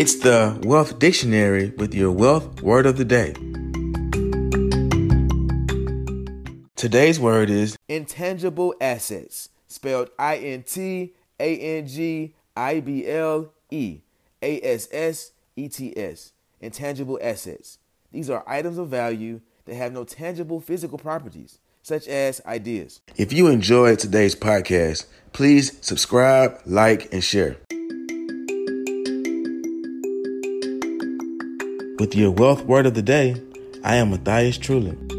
It's the Wealth Dictionary with your wealth word of the day. Today's word is intangible assets, spelled I N T A N G I B L E A S S E T S. Intangible assets. These are items of value that have no tangible physical properties, such as ideas. If you enjoyed today's podcast, please subscribe, like, and share. With your wealth word of the day, I am Matthias Trulin.